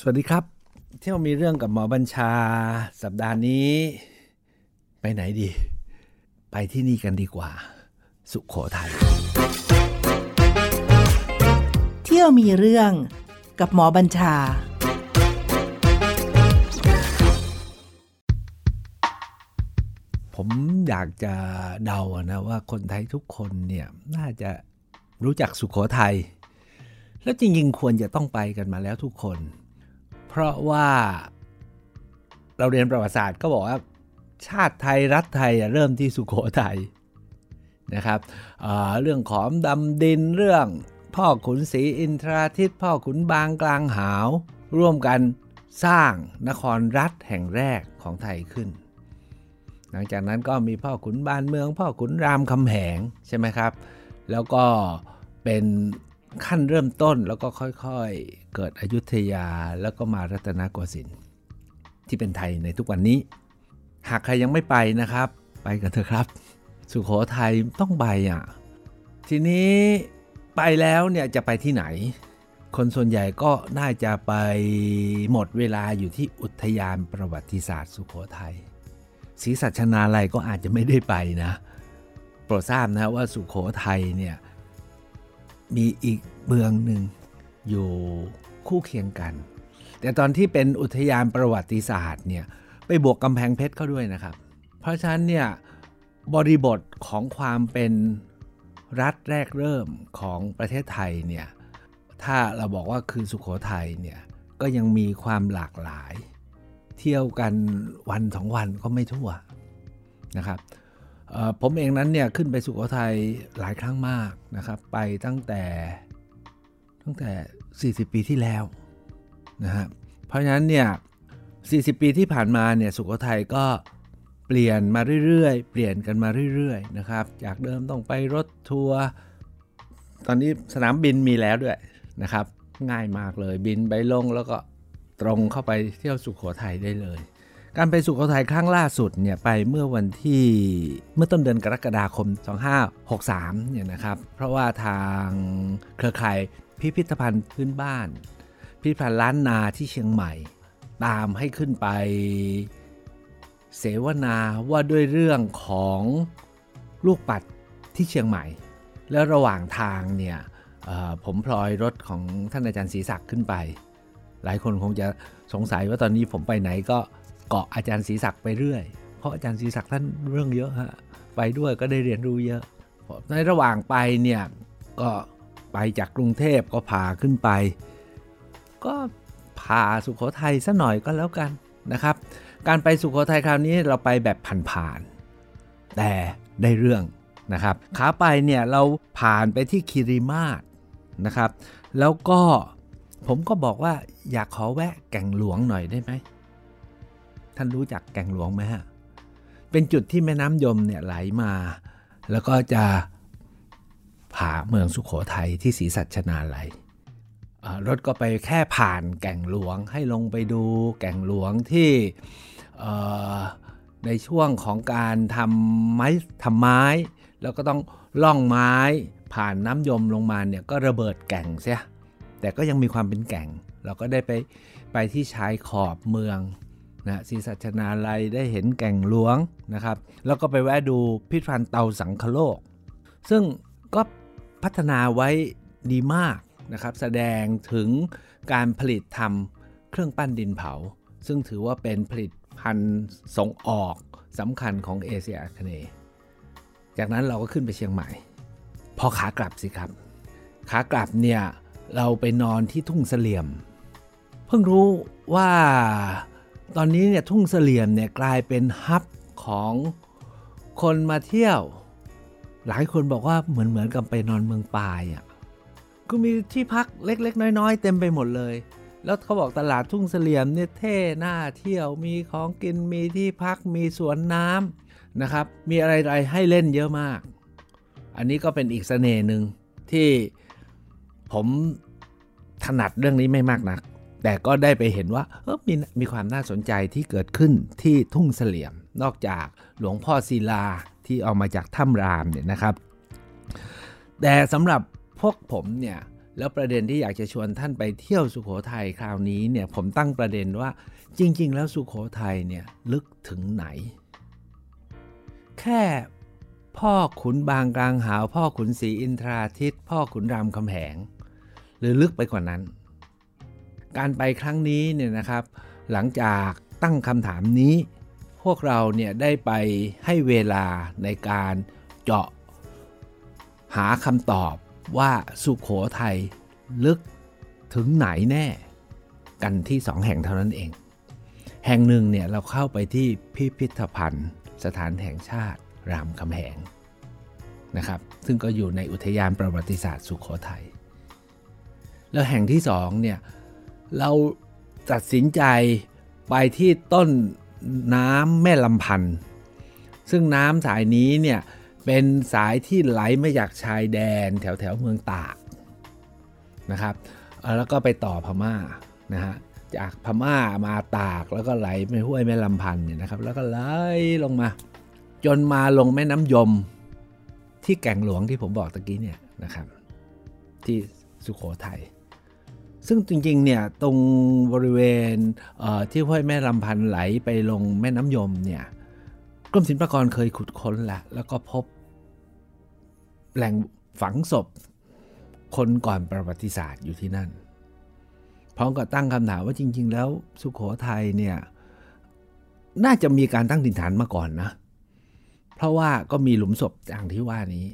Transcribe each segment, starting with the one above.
สวัสดีครับ เที่ยวมีเรื่องกับหมอบัญชา สัปดาห์นี้ ไปไหนดี ไปที่นี่กันดีกว่า สุขโขทัยเที่ยวมีเรื่องกับหมอบัญชา ผมอยากจะเดานะว่าคนไทยทุกคนเนี่ยน่าจะรู้จักสุขโขทัยแล้วจริงๆควรจะต้องไปกันมาแล้วทุกคน เพราะว่าเราเรียนประวัติศาสตร์ก็บอกว่า ชาติไทยรัฐไทยเริ่มที่สุขโขทัยนะครับเเรื่องขอมดำดินเรื่องพ่อขุนศรีอินทราทิตพ่อขุนบางกลางหาว ร่วมกันสร้างนครรัฐแห่งแรกของไทยขึ้น หลังจากนั้นก็มีพ่อขุนบานเมือง พ่อขุนรามคำแหงใช่ไหมครับ แล้วก็เป็น ขั้นเริ่มต้นแล้วก็ค่อยๆ เกิดอยุธยาแล้วก็มารัตนโกสินทร์ที่เป็นไทยในทุกวันนี้ หากใครยังไม่ไปนะครับ ไปกันเถอะครับ สุขโขทัยต้องไปอะ ทีนี้ไปแล้วเนี่ยจะไปที่ไหน คนส่วนใหญ่ก็น่าจะไปหมดเวลาอยู่ที่อุทยานประวัติศาสตร์ สุขโขทัยศรีสัชนาลัยก็อาจจะไม่ได้ไปนะ โปรดทราบนะว่าสุขโขทัยเนี่ย มีอีกเมืองหนึ่งอยู่คู่เคียงกัน แต่ตอนที่เป็นอุทยานประวัติศาสตร์เนี่ยไปบวกกำแพงเพชรเข้าด้วยนะครับ เพราะฉะนั้นเนี่ยบริบทของความเป็นรัฐแรกเริ่มของประเทศไทยเนี่ยถ้าเราบอกว่าคือสุขโขทัยเนี่ยก็ยังมีความหลากหลาย เที่ยวกันวันสองวันก็ไม่ทั่วนะครับเผมเองนั้นเนี่ยขึ้นไปสุโขทัยหลายครั้งมากนะครับ ไปตั้งแต่ตั้งแต่ 40 ปีที่แล้วนะฮะเพราะฉะนั้นเนี่ย 40 ปีที่ผ่านมาเนี่ยสุโขทัยก็เปลี่ยนมาเรื่อยๆ เปลี่ยนกันมาเรื่อยๆนะครับ จากเดิมต้องไปรถทัวร์ตอนนี้สนามบินมีแล้วด้วยนะครับ ง่ายมากเลยบินไปลงแล้วก็ตรงเข้าไปเที่ยวสุขโขทัยได้เลย การไปสุโขทัยครั้งล่าสุดเนี่ยไปเมื่อวันที่เมื่อต้นเดือนกรกฎาคม 2563เนี่ยนะครับเพราะว่าทางเครือข่ายพิพิธภัณฑ์พื้นบ้าน พิพิธภัณฑ์ล้านนาที่เชียงใหม่ ตามให้ขึ้นไปเสวนาว่าด้วยเรื่องของลูกปัดที่เชียงใหม่ แล้วระหว่างทางเนี่ยผมพลอยรถของท่านอาจารย์ศรีศักดิ์ขึ้นไป หลายคนคงจะสงสัยว่าตอนนี้ผมไปไหนก็ เกาะอาจารย์ศรีศักดิ์ไปเรื่อย เพราะอาจารย์ศรีศักดิ์ท่านเรื่องเยอะฮะไปด้วยก็ได้เรียนรู้เยอะ ในระหว่างไปเนี่ยก็ไปจากกรุงเทพก็พาขึ้นไป ก็พาสุขโขทัยซะหน่อยก็แล้วกันนะครับ การไปสุขโขทัยคราวนี้เราไปแบบผ่านๆแต่ได้เรื่องนะครับขาไปเนี่ยเราผ่านไปที่คิริมาศนะครับ แล้วก็ผมก็บอกว่าอยากขอแวะแก่งหลวงหน่อยได้ไหม ท่านรู้จักแก่งหลวงไหมฮะ เป็นจุดที่แม่น้ำยมเนี่ยไหลมา แล้วก็จะผ่าเมืองสุขโขทัยที่ศรีสัชนาลัยรถก็ไปแค่ผ่านแก่งหลวงให้ลงไปดูแก่งหลวงที่ในช่วงของการทำไม้ทำไม้ แล้วก็ต้องล่องไม้ผ่านน้ำยมลงมาเนี่ยก็ระเบิดแก่งเสียแต่ก็ยังมีความเป็นแก่ง เราก็ได้ไปไปที่ชายขอบเมือง นะศรีสัชนาลัยได้เห็นแก่งหลวงนะครับ แล้วก็ไปแวะดูพิพิธภัณฑ์เตาสังคโลก ซึ่งก็พัฒนาไว้ดีมากนะครับ แสดงถึงการผลิตทำเครื่องปั้นดินเผา ซึ่งถือว่าเป็นผลิตภัณฑ์ส่งออกสำคัญของเอเชียอาคเนย์จากนั้นเราก็ขึ้นไปเชียงใหม่ พอขากลับสิครับ ขากลับเนี่ยเราไปนอนที่ทุ่งเสลี่ยม เพิ่งรู้ว่า ตอนนี้เนี่ยทุ่งเสลี่ยมเนี่ยกลายเป็นฮับของคนมาเที่ยว หลายคนบอกว่าเหมือนเหมือนกับไปนอนเมืองปลายอะก็มีที่พักเล็ก ๆ น้อย ๆ เต็มไปหมดเลย แล้วเขาบอกตลาดทุ่งเสลี่ยมเนี่ยเท่น่าเที่ยวมีของกินมีที่พักมีสวนน้ำนะครับ มีอะไรๆให้เล่นเยอะมาก อันนี้ก็เป็นอีกเสน่ห์หนึ่งที่ผมถนัดเรื่องนี้ไม่มากนัก แต่ก็ได้ไปเห็นว่าเออมีมีความน่าสนใจที่เกิดขึ้นที่ทุ่งเสลี่ยม นอกจากหลวงพ่อศิลาที่เอามาจากถ้ำรามเนี่ยนะครับ แต่สำหรับพวกผมเนี่ยแล้วประเด็นที่อยากจะชวนท่านไปเที่ยวสุขโขทัยคราวนี้เนี่ยผมตั้งประเด็นว่าจริง ๆ แล้วสุขโขทัยเนี่ยลึกถึงไหน แค่พ่อขุนบางกลางหาว พ่อขุนศรีอินทราทิต พ่อขุนรามคำแหง หรือลึกไปกว่านั้น การไปครั้งนี้เนี่ยนะครับ หลังจากตั้งคำถามนี้ พวกเราเนี่ยได้ไปให้เวลาในการเจาะ หาคำตอบว่าสุขโขทัยลึกถึงไหนแน่กันที่สองแห่งเท่านั้นเอง แห่งหนึ่งเนี่ยเราเข้าไปที่พิพิธภัณฑ์ สถานแห่งชาติรามคำแหงนะครับซึ่งก็อยู่ในอุทยานประวัติศาสตร์สุขโขทัยแล้วแห่งที่สองเนี่ย เราตัดสินใจไปที่ต้นน้ำแม่ลำพันธ์ซึ่งน้ำสายนี้เนี่ยเป็นสายที่ไหลมาจากชายแดนแถวแถวเมืองตากนะครับ แล้วก็ไปต่อพม่านะฮะจากพม่ามาตากแล้วก็ไหลไปห้วยแม่ลำพันธ์เนี่ยนะครับ แล้วก็ไหลลงมา จนมาลงแม่น้ำยมที่แก่งหลวงที่ผมบอกตะกี้เนี่ยนะครับ ที่สุขโขทัย ซึ่งจริงๆเนี่ยตรงบริเวณที่ห้วยแม่ลำพันธ์ไหลไปลงแม่น้ำยมเนี่ยกรมศิลปากรเคยขุดค้นละแล้วก็พบแหล่งฝังศพ คนก่อนประวัติศาสตร์อยู่ที่นั่น พร้อมกับตั้งคำถามว่าจริง ๆ แล้วสุขโขทัยเนี่ยน่าจะมีการตั้งถิ่นฐานมาก่อนนะ เพราะว่าก็มีหลุมศพอย่างที่ว่านี้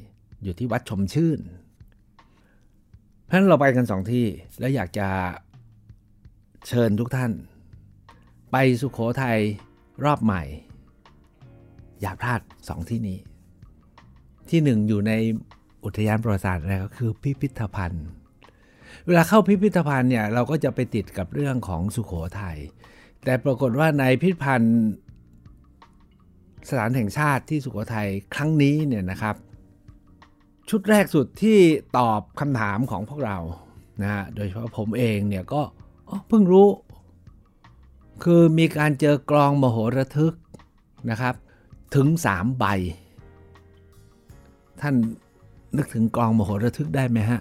อยู่ที่วัดชมชื่น ราะฉะนั้นเราไปกันสองที่แล้วอยากจะเชิญทุกท่าน ไปสุขโขทัยรอบใหม่ อย่าพลาดสองที่นี้ ที่หนึ่งอยู่ในอุทยานประวัติศาสตร์อะไรก็คือพิพิธภัณฑ์ เวลาเข้าพิพิธภัณฑ์เนี่ยเราก็จะไปติดกับเรื่องของสุขโขทยัยแต่ปรากฏว่าในพิพิธภัณฑ์สถานแห่งชาติที่สุขโขทัยครั้งนี้เนี่ยนะครับ ชุดแรกสุดที่ตอบคำถามของพวกเรานะฮะโดยเฉพาะผมเองเนี่ยก็เพิ่งรู้ คือมีการเจอกลองมโหระทึกนะครับ ถึง 3 ใบ ท่านนึกถึงกองมโหระทึกได้ไหมฮะ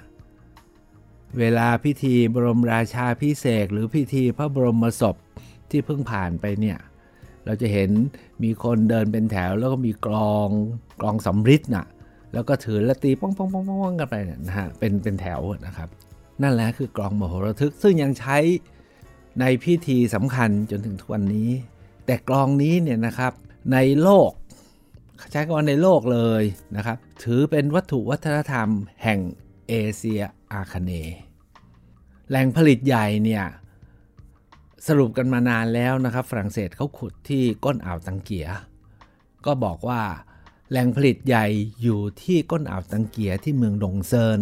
เวลาพิธีบรมราชาพิเศษหรือพิธีพระบรมศพที่เพิ่งผ่านไปเนี่ยเราจะเห็นมีคนเดินเป็นแถวแล้วก็มีกลองกลองสำริดน่ะ แล้วก็ถือและตีป้องป้องป้องป้องกันไปเนี่ยนะฮะเป็นเป็นแถวนะครับ นั่นแหละคือกลองมโหระทึกซึ่งยังใช้ในพิธีสำคัญจนถึงทุกวันนี้ แต่กลองนี้เนี่ยนะครับในโลกใช้คำว่าในโลกเลยนะครับ ถือเป็นวัตถุวัฒนธรรมแห่งเอเชียอาคเนย์แหล่งผลิตใหญ่เนี่ยสรุปกันมานานแล้วนะครับ ฝรั่งเศสเขาขุดที่ก้นอ่าวตังเกีย ก็บอกว่า แหล่งผลิตใหญ่อยู่ที่ก้นอ่าวตังเกียที่เมืองดงเซิน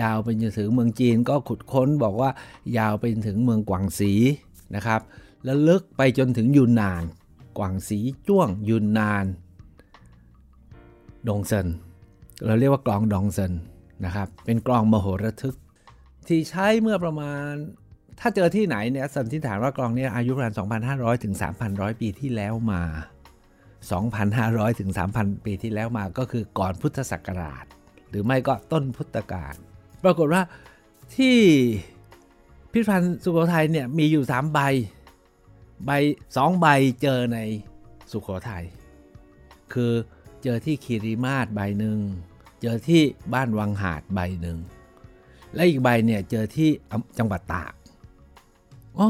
ยาวไปจนถึงเมืองจีนก็ขุดค้นบอกว่ายาวไปถึงเมืองกวางซีนะครับแล้วลึกไปจนถึงยูนนาน กวางซีจ้วงยูนนาน ดงเซิน เราเรียกว่ากลองดองเซินนะครับ เป็นกลองมโหระทึก ที่ใช้เมื่อประมาณ ถ้าเจอที่ไหนเนี่ยสันนิษฐานว่ากลองนี้อายุประมาณ 2,500 ถึง 3,100 ปีที่แล้วมา 2,500 ถึง 3,000 ปีที่แล้วมาก็คือก่อนพุทธศักราช หรือไม่ก็ต้นพุทธกาลปรากฏว่าที่พิพิธภัณฑ์สุโขทัยเนี่ยมีอยู่ 3 ใบ ใบ 2 ใบเจอในสุโขทัยคือเจอที่คีรีมาศใบหนึ่ง เจอที่บ้านวังหาดใบหนึ่ง และอีกใบเนี่ยเจอที่จังหวัดตากอ๋อ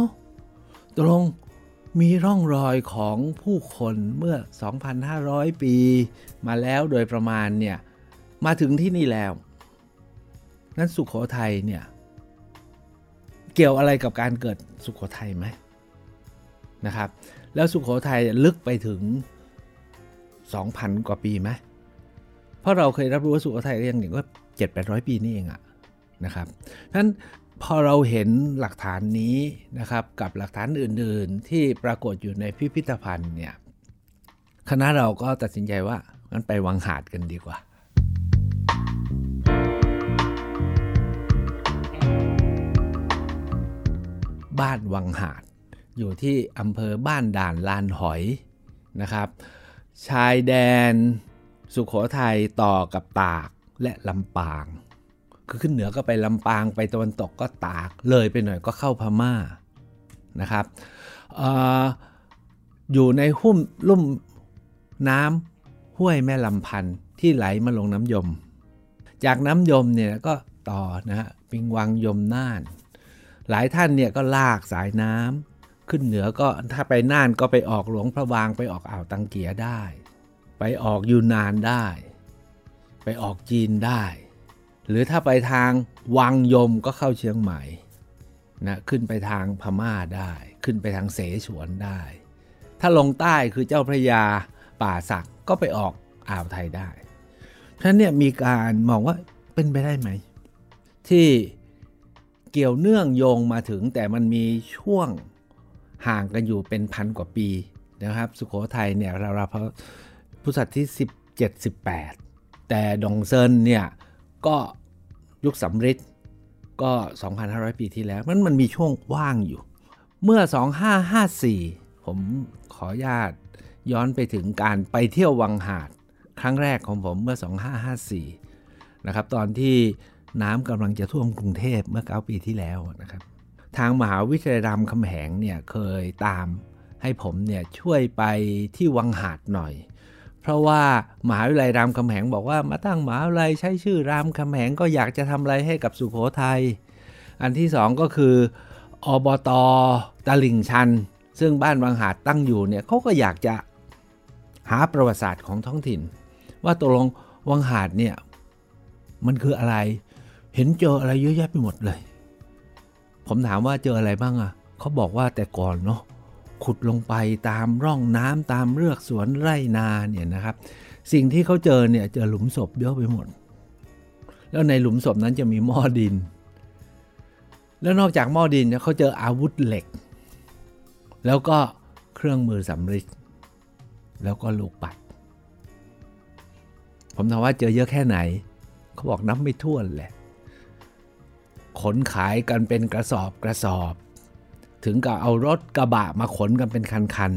ตรง มีร่องรอยของผู้คนเมื่อ 2,500 ปี มาแล้วโดยประมาณเนี่ย มาถึงที่นี่แล้ว นั้นสุขโขทัยเนี่ย เกี่ยวอะไรกับการเกิดสุขโขทัยไหมนะครับ แล้วสุขโขทัยลึกไปถึง 2,000 กว่าปีไหมเพราะเราเคยรับรู้ว่าสุโขทัยยังอย่างก็เจ็ดแปดร้อยปีนี่เองอะนะครับนั้น พอเราเห็นหลักฐานนี้นะครับกับหลักฐานอื่นๆ ที่ปรากฏอยู่ในพิพิธภัณฑ์เนี่ยคณะเราก็ตัดสินใจว่างั้นไปวังหาดกันดีกว่า บ้านวังหาด อยู่ที่อำเภอบ้านด่านลานหอยนะครับ ชายแดน สุขโขทัยต่อกับตากและลำปาง คือขึ้นเหนือก็ไปลำปางไปตะวันตกก็ตากเลยไปหน่อยก็เข้าพม่านะครับออยู่ในหุ้มลุ่มน้ำห้วยแม่ลำพันธ์ที่ไหลมาลงน้ำยม จากน้ำยมเนี่ยก็ต่อนะฮะปิงวังยมน่าน หลายท่านเนี่ยก็ลากสายน้ำขึ้นเหนือก็ถ้าไปน่านก็ไปออกหลวงพระบางไปออกอ่าวตังเกียได้ ไปออกยูนานได้ ไปออกจีนได้ หรือถ้าไปทางวังยมก็เข้าเชียงใหม่นะขึ้นไปทางพม่าได้ ขึ้นไปทางเสฉวนได้ ถ้าลงใต้คือเจ้าพระยาป่าสักก็ไปออกอ่าวไทยได้ฉะนั้นเนี่ยมีการมองว่าเป็นไปได้ไหม ที่เกี่ยวเนื่องโยงมาถึงแต่มันมีช่วงห่างกันอยู่เป็นพันกว่าปีนะครับ สุโขทัยเนี่ยเราเราพพุทธศตวรรษที่ 17 18 แต่ดงเซินเนี่ยก็ ยุคสำริดก็ 2,500 ปีที่แล้ว มันมันมีช่วงว่างอยู่ เมื่อ 2554 ผมขอญาตย้อนไปถึงการไปเที่ยววังหาด ครั้งแรกของผมเมื่อ 2554 นะครับ ตอนที่น้ำกำลังจะท่วมกรุงเทพเมื่อ 9 ปีที่แล้วนะครับ ทางมหาวิทยาลัยรามคำแหงเนี่ยเคยตามให้ผมเนี่ยช่วยไปที่วังหาดหน่อย เพราะว่ามหาวิทยาลัยรามคำแหงบอกว่ามาตั้งมหาวิทยาลัยใช้ชื่อรามคำแหงก็อยากจะทำอะไรให้กับสุโขทัย อันที่สองก็คืออบตตลิ่งชัน ซึ่งบ้านวังหาดตั้งอยู่เนี่ยเขาก็อยากจะหาประวัติศาสตร์ของท้องถิ่น ว่าตกลงวังหาดเนี่ยมันคืออะไร เห็นเจออะไรเยอะแยะไปหมดเลย ผมถามว่าเจออะไรบ้างอะ่ะเขาบอกว่าแต่ก่อนเนาะ ขุดลงไปตามร่องน้ำตามเรือกสวนไร่นาเนี่ยนะครับ สิ่งที่เขาเจอเนี่ยเจอหลุมศพเยอะไปหมด แล้วในหลุมศพนั้นจะมีหม้อดิน แล้วนอกจากหม้อดินเนี่ยเขาเจออาวุธเหล็ก แล้วก็เครื่องมือสำริดแล้วก็ลูกปัด ผมถามว่าเจอเยอะแค่ไหน เขาบอกนับไม่ถ้วนแหละขนขายกันเป็นกระสอบกระสอบ ถึงกับเอารถกระบะมาขนกันเป็นคัน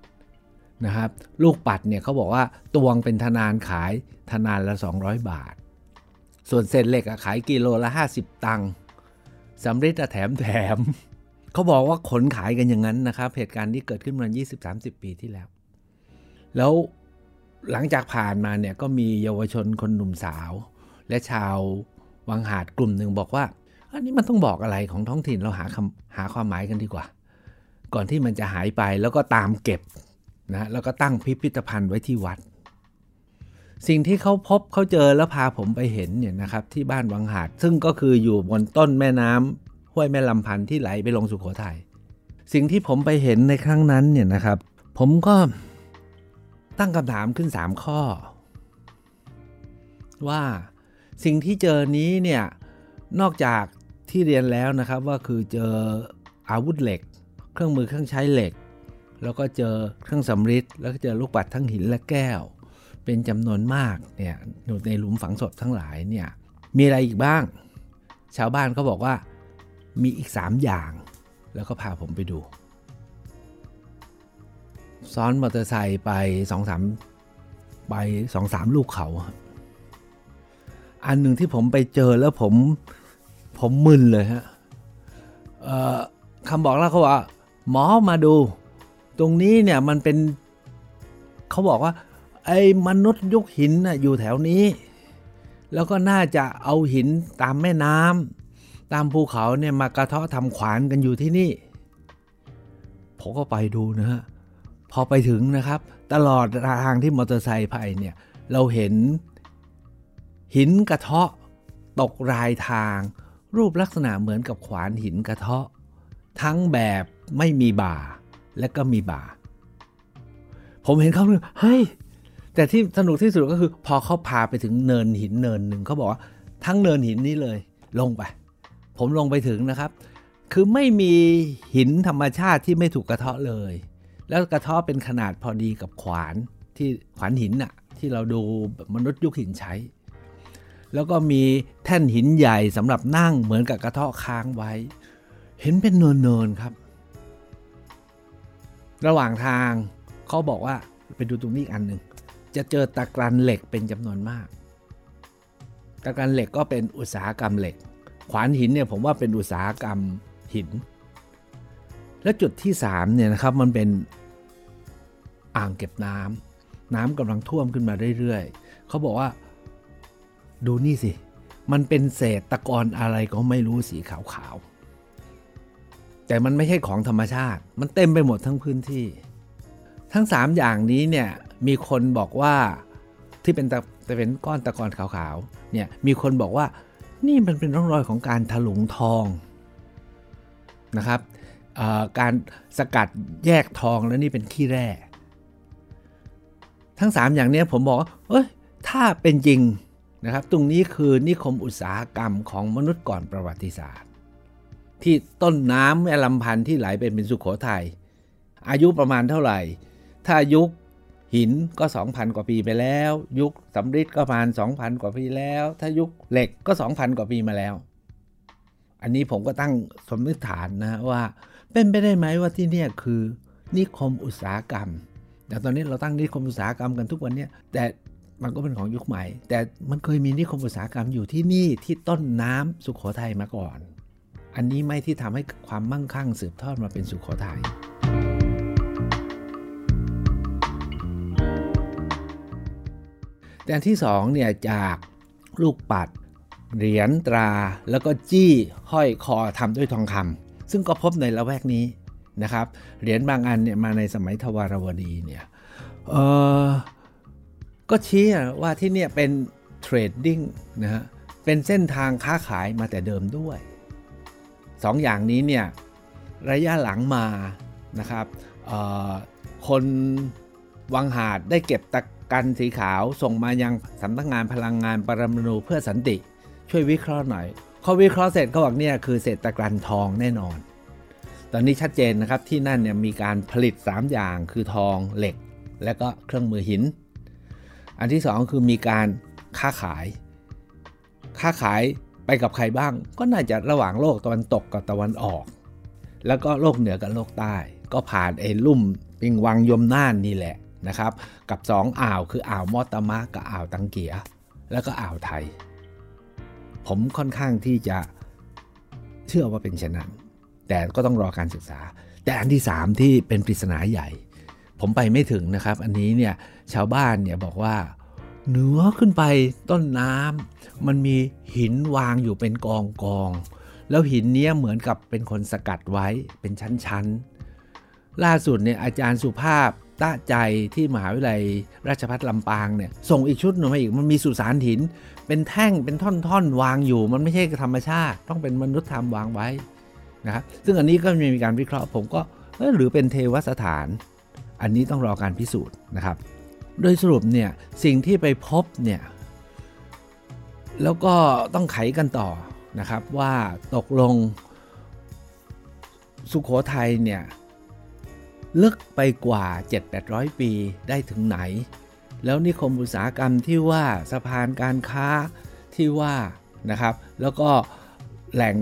ๆนะครับ ลูกปัดเนี่ยเขาบอกว่าตวงเป็นธนานขายธนานละ 200 บาท ส่วนเศษเหล็กขายกิโลละ 50 ตังค์สำริดแถมแถมเขาบอกว่าขนขายกันอย่างนั้นนะครับ เหตุการณ์ที่เกิดขึ้นมา 20-30 ปีที่แล้ว แล้วหลังจากผ่านมาเนี่ยก็มีเยาวชนคนหนุ่มสาว และชาววังหาดกลุ่มหนึ่งบอกว่า อันนี้มันต้องบอกอะไรของท้องถิ่นเราหาคำหาความหมายกันดีกว่า ก่อนที่มันจะหายไปแล้วก็ตามเก็บนะแล้วก็ตั้งพิพิธภัณฑ์ไว้ที่วัด สิ่งที่เขาพบเขาเจอแล้วพาผมไปเห็นเนี่ยนะครับที่บ้านวังหาด ซึ่งก็คืออยู่บนต้นแม่น้ำห้วยแม่ลำพันธ์ที่ไหลไปลงสุขโขทยัยสิ่งที่ผมไปเห็นในครั้งนั้นเนี่ยนะครับ ผมก็ตั้งคำถามขึ้น 3 ข้อ ว่าสิ่งที่เจอนี้เนี่ยนอกจาก ที่เรียนแล้วนะครับว่าคือเจออาวุธเหล็ก เครื่องมือเครื่องใช้เหล็ก แล้วก็เจอเครื่องสำริดแล้วก็เจอลูกปัดทั้งหินและแก้ว เป็นจำนวนมากเนี่ยอยู่ในหลุมฝังศพทั้งหลายเนี่ยมีอะไรอีกบ้าง ชาวบ้านเขาบอกว่ามีอีก 3 อย่าง แล้วก็พาผมไปดู ซ้อนมอเตอร์ไซค์ไปสองสามไปสองสามลูกเขา อันหนึ่งที่ผมไปเจอแล้วผม ผมมึนเลยฮะคำบอกแล้วเขาว่า หมอมาดู ตรงนี้เนี่ยมันเป็นเขาบอกว่า ไอ้มนุษย์ยุคหินน่ะอยู่แถวนี้ แล้วก็น่าจะเอาหินตามแม่น้ำตามภูเขาเนี่ยมากระเทาะทำขวานกันอยู่ที่นี่ ผมก็ไปดูนะฮะพอไปถึงนะครับ ตลอดทางที่มอเตอร์ไซค์ไปเนี่ยเราเห็นหินกระเทาะตกรายทาง รูปลักษณะเหมือนกับขวานหินกระเทาะ ทั้งแบบไม่มีบ่าและก็มีบ่า ผมเห็นเขาเลยเฮ้ยแต่ที่สนุกที่สุดก็คือ พอเขาพาไปถึงเนินหินเนินหนึ่งเขาบอกว่าทั้งเนินหินนี้เลย ลงไป ผมลงไปถึงนะครับ คือไม่มีหินธรรมชาติที่ไม่ถูกกระเทาะเลย แล้วกระเทาะเป็นขนาดพอดีกับขวานที่ขวานหินน่ะที่เราดูมนุษย์ยุคหินใช้ แล้วก็มีแท่นหินใหญ่สำหรับนั่งเหมือนกับกระเทาะค้างไว้ เห็นเป็นเนินๆครับ ระหว่างทางเขาบอกว่าไปดูตรงนี้อีกอันหนึ่งจะเจอตะกรันเหล็กเป็นจำนวนมาก ตะกรันเหล็กก็เป็นอุตสาหกรรมเหล็ก ขวานหินเนี่ยผมว่าเป็นอุตสาหกรรมหิน และจุดที่3เนี่ยนะครับมันเป็นอ่างเก็บน้ำน้ำกำลังท่วมขึ้นมาเรื่อยๆเขาบอกว่า ดูนี่สิ มันเป็นเศษตะกอนอะไรก็ไม่รู้สีขาวๆ แต่มันไม่ใช่ของธรรมชาติ มันเต็มไปหมดทั้งพื้นที่ ทั้ง 3 อย่างนี้เนี่ยมีคนบอกว่าที่เป็นตะเป็นก้อนตะกอนขาวๆ เนี่ยมีคนบอกว่านี่มันเป็นร่องรอยของการถลุงทองนะครับการสกัดแยกทองแล้วนี่เป็นขี้แร่ ทั้ง 3 อย่างนี้ผมบอกว่าเอ้ยถ้าเป็นจริง นะครับ ตรงนี้คือนิคมอุตสาหกรรมของมนุษย์ก่อนประวัติศาสตร์ ที่ต้นน้ำแม่ลำพันธ์ที่ไหลไปเป็นสุขโขทยัยอายุประมาณเท่าไหร่ ถ้ายุคหินก็ 2,000 กว่าปีไปแล้ว ยุคสำริดก็ประมาณ 2,000 กว่าปีแล้ว ถ้ายุคเหล็กก็ 2,000 กว่าปีมาแล้ว อันนี้ผมก็ตั้งสมมติฐานนะว่า เป็นไปได้ไหมว่าที่นี่คือนิคมอุตสาหกรรม แต่ตอนนี้เราตั้งนิคมอุตสาหกรรมกันทุกวันนี้แต่ มันก็เป็นของยุคใหม่ แต่มันเคยมีนิคมอุตสาหกรรมอยู่ที่นี่ที่ต้นน้ำสุขโขทัยมาก่อน อันนี้ไม่ที่ทำให้ความมั่งคั่งสืบทอดมาเป็นสุขโขทัยแต่ที่สองเนี่ยจากลูกปัด เหรียญตราแล้วก็จี้ห้อยคอทำด้วยทองคำซึ่งก็พบในละแวกนี้นะครับ เหรียญบางอันเนี่ยมาในสมัยทวารวดีเนี่ยเออ ก็ชี้ว่าที่เนี่ยเป็นเทรดดิ้งนะฮะเป็นเส้นทางค้าขายมาแต่เดิมด้วยสองอย่างนี้เนี่ยระยะหลังมานะครับคนวังหาดได้เก็บตะกันสีขาวส่งมายังสำนักงานพลังงานปรมาณูเพื่อสันติ ช่วยวิเคราะห์หน่อยเขาวิเคราะห์เสร็จเขาบอกเนี่ยคือเศษตะกันทองแน่นอน ตอนนี้ชัดเจนนะครับที่นั่นเนี่ยมีการผลิต 3 อย่างคือทองเหล็ก และก็เครื่องมือหิน อันที่ 2 คือมีการค้าขาย ค้าขายไปกับใครบ้าง ก็น่าจะระหว่างโลกตะวันตกกับตะวันออก แล้วก็โลกเหนือกับโลกใต้ ก็ผ่านไอ้ลุ่มปิงวังยมน่านนี่แหละนะครับ กับ 2 อ่าวคืออ่าวมอตามะกับอ่าวตังเกีย แล้วก็อ่าวไทย ผมค่อนข้างที่จะเชื่อว่าเป็นเช่นนั้น แต่ก็ต้องรอการศึกษา แต่อันที่ 3 ที่เป็นปริศนาใหญ่ ผมไปไม่ถึงนะครับ อันนี้เนี่ยชาวบ้านเนี่ยบอกว่าเหนือขึ้นไปต้นน้ำมันมีหินวางอยู่เป็นกองกอง แล้วหินเนี้ยเหมือนกับเป็นคนสกัดไว้เป็นชั้นๆ ล่าสุดเนี่ยอาจารย์สุภาพตะใจที่มหาวิทยาลัยราชภัฏลำปางเนี่ยส่งอีกชุดหนึ่งมาอีกมันมีสุสานหิน เป็นแท่งเป็นท่อนๆ วางอยู่ มันไม่ใช่ธรรมชาติ ต้องเป็นมนุษย์ทำวางไว้นะครับซึ่งอันนี้ก็มีการวิเคราะห์ผมก็หรือเป็นเทวสถาน อันนี้ต้องรอการพิสูจน์นะครับ โดยสรุปเนี่ยสิ่งที่ไปพบเนี่ยแล้วก็ต้องไขกันต่อนะครับว่าตกลงสุขโขทัยเนี่ยลึกไปกว่า 7-800 ปีได้ถึงไหน แล้วนิคมอุตสาหกรรมที่ว่าสะพานการค้าที่ว่านะครับ แล้วก็แหล่ง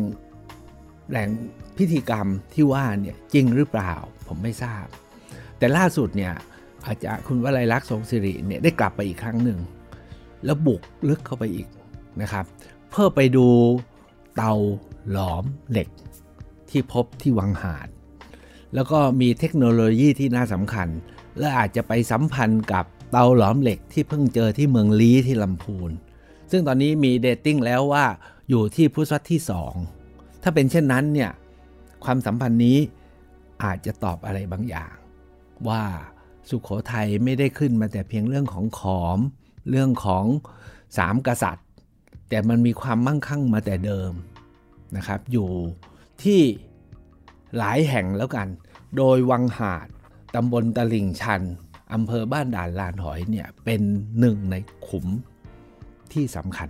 แหล่งพิธีกรรมที่ว่าเนี่ยจริงหรือเปล่าผมไม่ทราบ แต่ล่าสุดเนี่ยอาจารย์คุณวลัยลักษณ์ทรงสิริเนี่ยได้กลับไปอีกครั้งหนึ่ง แล้วบุกลึกเข้าไปอีกนะครับ เพื่อไปดูเตาหลอมเหล็กที่พบที่วังหาด แล้วก็มีเทคโนโลยีที่น่าสำคัญ และอาจจะไปสัมพันธ์กับเตาหลอมเหล็กที่เพิ่งเจอที่เมืองลี้ที่ลำพูน ซึ่งตอนนี้มีเดตติ้งแล้วว่าอยู่ที่พุทธศตวรรษที่ 2 ถ้าเป็นเช่นนั้นเนี่ยความสัมพันธ์นี้อาจจะตอบอะไรบางอย่าง ว่าสุขโขทัยไม่ได้ขึ้นมาแต่เพียงเรื่องของขอม เรื่องของสามกษัตริย์ แต่มันมีความมั่งคั่งมาแต่เดิมนะครับ อยู่ที่หลายแห่งแล้วกัน โดยวังหาดตำบลตลิ่งชันอำเภอบ้านด่านลานหอยเนี่ยเป็นหนึ่งในขุมที่สำคัญ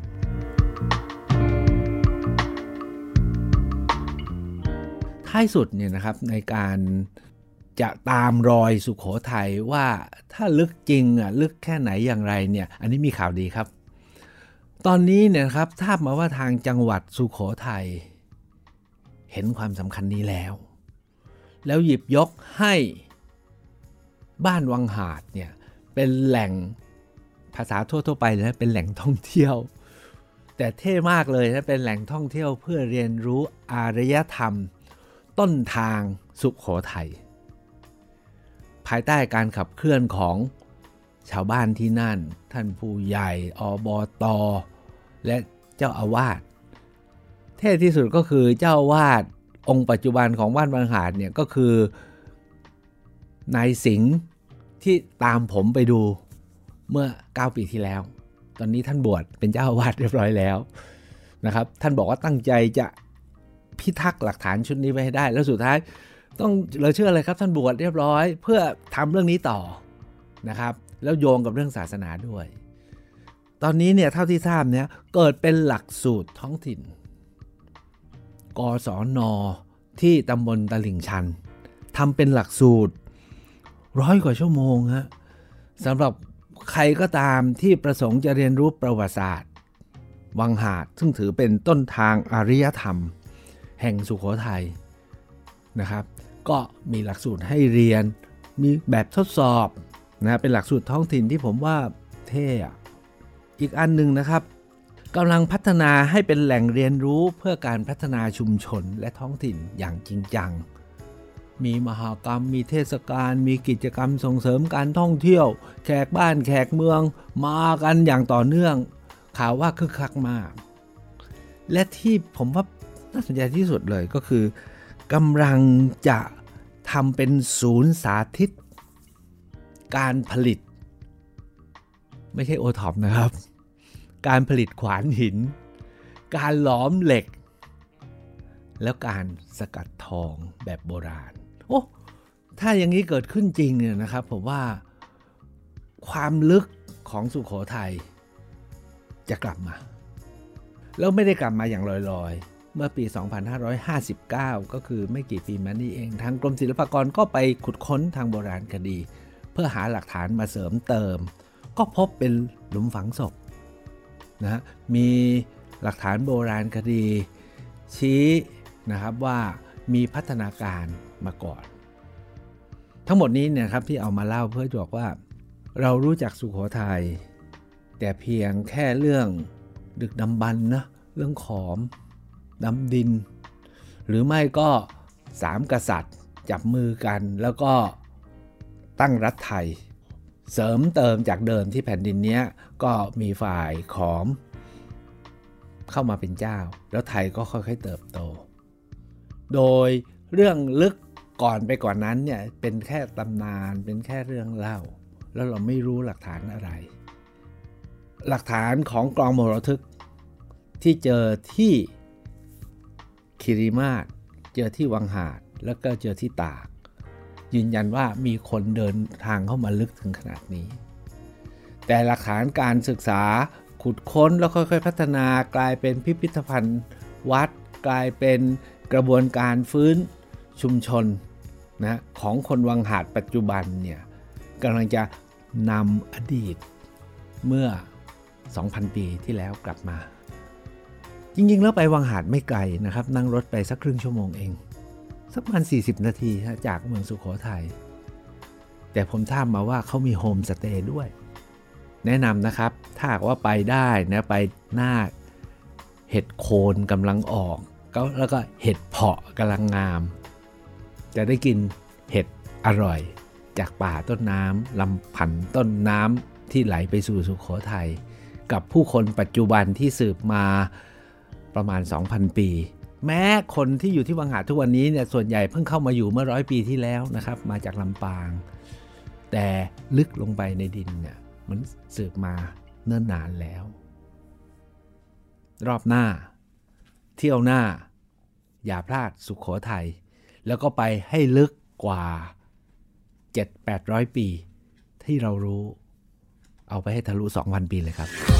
ท้ายสุดเนี่ยนะครับในการ จะตามรอยสุขโขทัยว่าถ้าลึกจริงอะลึกแค่ไหนอย่างไรเนี่ยอันนี้มีข่าวดีครับ ตอนนี้เนี่ยครับทราบมาว่าทางจังหวัดสุขโขทัยเห็นความสำคัญนี้แล้ว แล้วหยิบยกให้บ้านวังหาดเนี่ยเป็นแหล่งภาษาทั่วๆไปเลยเป็นแหล่งท่องเที่ยวแแต่เท่มากเลยนะเป็นแหล่งท่องเที่ยวเพื่อเรียนรู้อารยธรรม ต้นทางสุขโขทัย ภายใต้การขับเคลื่อนของชาวบ้านที่นั่น ท่านผู้ใหญ่อบตอและเจ้าอาวาสเท่ที่สุดก็คือเจ้าอาวาสองค์ปัจจุบันของบ้านบางหาดเนี่ยก็คือนายสิงห์ที่ตามผมไปดูเมื่อ 9 ปีที่แล้ว ตอนนี้ท่านบวชเป็นเจ้าอาวาสเรียบร้อยแล้วนะครับ ท่านบอกว่าตั้งใจจะพิทักษ์หลักฐานชุดนี้ไว้ให้ได้ แล้วสุดท้าย ต้องเราเชื่อเลยครับท่านบวชเรียบร้อย เพื่อทำเรื่องนี้ต่อนะครับ แล้วโยงกับเรื่องศาสนาด้วย ตอนนี้เนี่ยเท่าที่ทราบเนี่ยเกิดเป็นหลักสูตรท้องถิ่น กศนที่ตำบลตลิ่งชันทำเป็นหลักสูตรร้อยกว่าชั่วโมงฮะสำหรับใครก็ตามที่ประสงค์จะเรียนรู้ประวัติศาสตร์ วังหาดซึ่งถือเป็นต้นทางอารยธรรม แห่งสุขโขทัยนะครับ ก็มีหลักสูตรให้เรียน มีแบบทดสอบนะเป็นหลักสูตรท้องถิ่นที่ผมว่าเท่อีกอันหนึ่งนะครับกำลังพัฒนาให้เป็นแหล่งเรียนรู้เพื่อการพัฒนาชุมชนและท้องถิ่นอย่างจริงจัง มีมหากรรม มีเทศกาล มีกิจกรรมส่งเสริมการท่องเที่ยว แขกบ้านแขกเมือง มากันอย่างต่อเนื่อง ข่าวว่าคึกคักมาก และที่ผมว่าน่าสนใจที่สุดเลยก็คือ กำลังจะทำเป็นศูนย์สาธิต การผลิต ไม่ใช่โอท็อปนะครับ การผลิตขวานหิน การหลอมเหล็ก แล้วการสกัดทองแบบโบราณ โอ้ถ้าอย่างนี้เกิดขึ้นจริงเนี่ยนะครับ ผมว่าความลึกของสุขโขทัยจะกลับมา แล้วไม่ได้กลับมาอย่างลอยๆ เมื่อปี 2559 ก็คือไม่กี่ปีมานี้เอง ทางกรมศิลปากรก็ไปขุดค้นทางโบราณคดี เพื่อหาหลักฐานมาเสริมเติม ก็พบเป็นหลุมฝังศพนะมีหลักฐานโบราณคดี ชี้นะครับว่ามีพัฒนาการมาก่อน ทั้งหมดนี้เนี่ยครับที่เอามาเล่าเพื่อบอกว่า เรารู้จักสุขโขทยัยแต่เพียงแค่เรื่องดึกดำบรรนะเรื่องขอม ดำดิน หรือไม่ก็สามกษัตริย์จับมือกันแล้วก็ตั้งรัฐไทย เสริมเติมจากเดิมที่แผ่นดินนี้ก็มีฝ่ายขอม เข้ามาเป็นเจ้า แล้วไทยก็ค่อยๆเติบโต โดยเรื่องลึกก่อนไปก่อนนั้นเนี่ยเป็นแค่ตำนานเป็นแค่เรื่องเล่า แล้วเราไม่รู้หลักฐานอะไร หลักฐานของกลองมรทึกที่เจอที่ คิริมาศเจอที่วังหาด แล้วก็เจอที่ตาก ยืนยันว่ามีคนเดินทางเข้ามาลึกถึงขนาดนี้ แต่หลักฐานการศึกษาขุดค้นแล้วค่อยๆพัฒนากลายเป็นพิพิธภัณฑ์วัด กลายเป็นกระบวนการฟื้นชุมชนนะของคนวังหาดปัจจุบันเนี่ยกำลังจะนำอดีตเมื่อ 2,000 ปีที่แล้วกลับมา จริงๆ แล้วไปวังหาดไม่ไกลนะครับ นั่งรถไปสักครึ่งชั่วโมงเอง สักประมาณ 40 นาทีจากเมืองสุขโขทยัยแต่ผมทราบมาว่าเขามีโฮมสเตย์ด้วย แนะนำนะครับ ถ้าว่าไปได้นะไปหน้าเห็ดโคนกำลังออกก็แล้วก็เห็ดเพาะกำลังงาม จะได้กินเห็ดอร่อย จากป่าต้นน้ำลำพันต้นน้ำที่ไหลไปสู่สุขโขทยัยกับผู้คนปัจจุบันที่สืบมา ประมาณ 2,000 ปี แม้คนที่อยู่ที่วังหาดทุกวันนี้เนี่ยส่วนใหญ่เพิ่งเข้ามาอยู่เมื่อร้อยปีที่แล้วนะครับ มาจากลำปาง แต่ลึกลงไปในดินเนี่ยมันสืบมาเนิ่นนานแล้ว รอบหน้า เที่ยวหน้า อย่าพลาดสุขโขทยัยแล้วก็ไปให้ลึกกว่า 7-800 ปี ที่เรารู้ เอาไปให้ทะลุ 2,000 ปีเลยครับ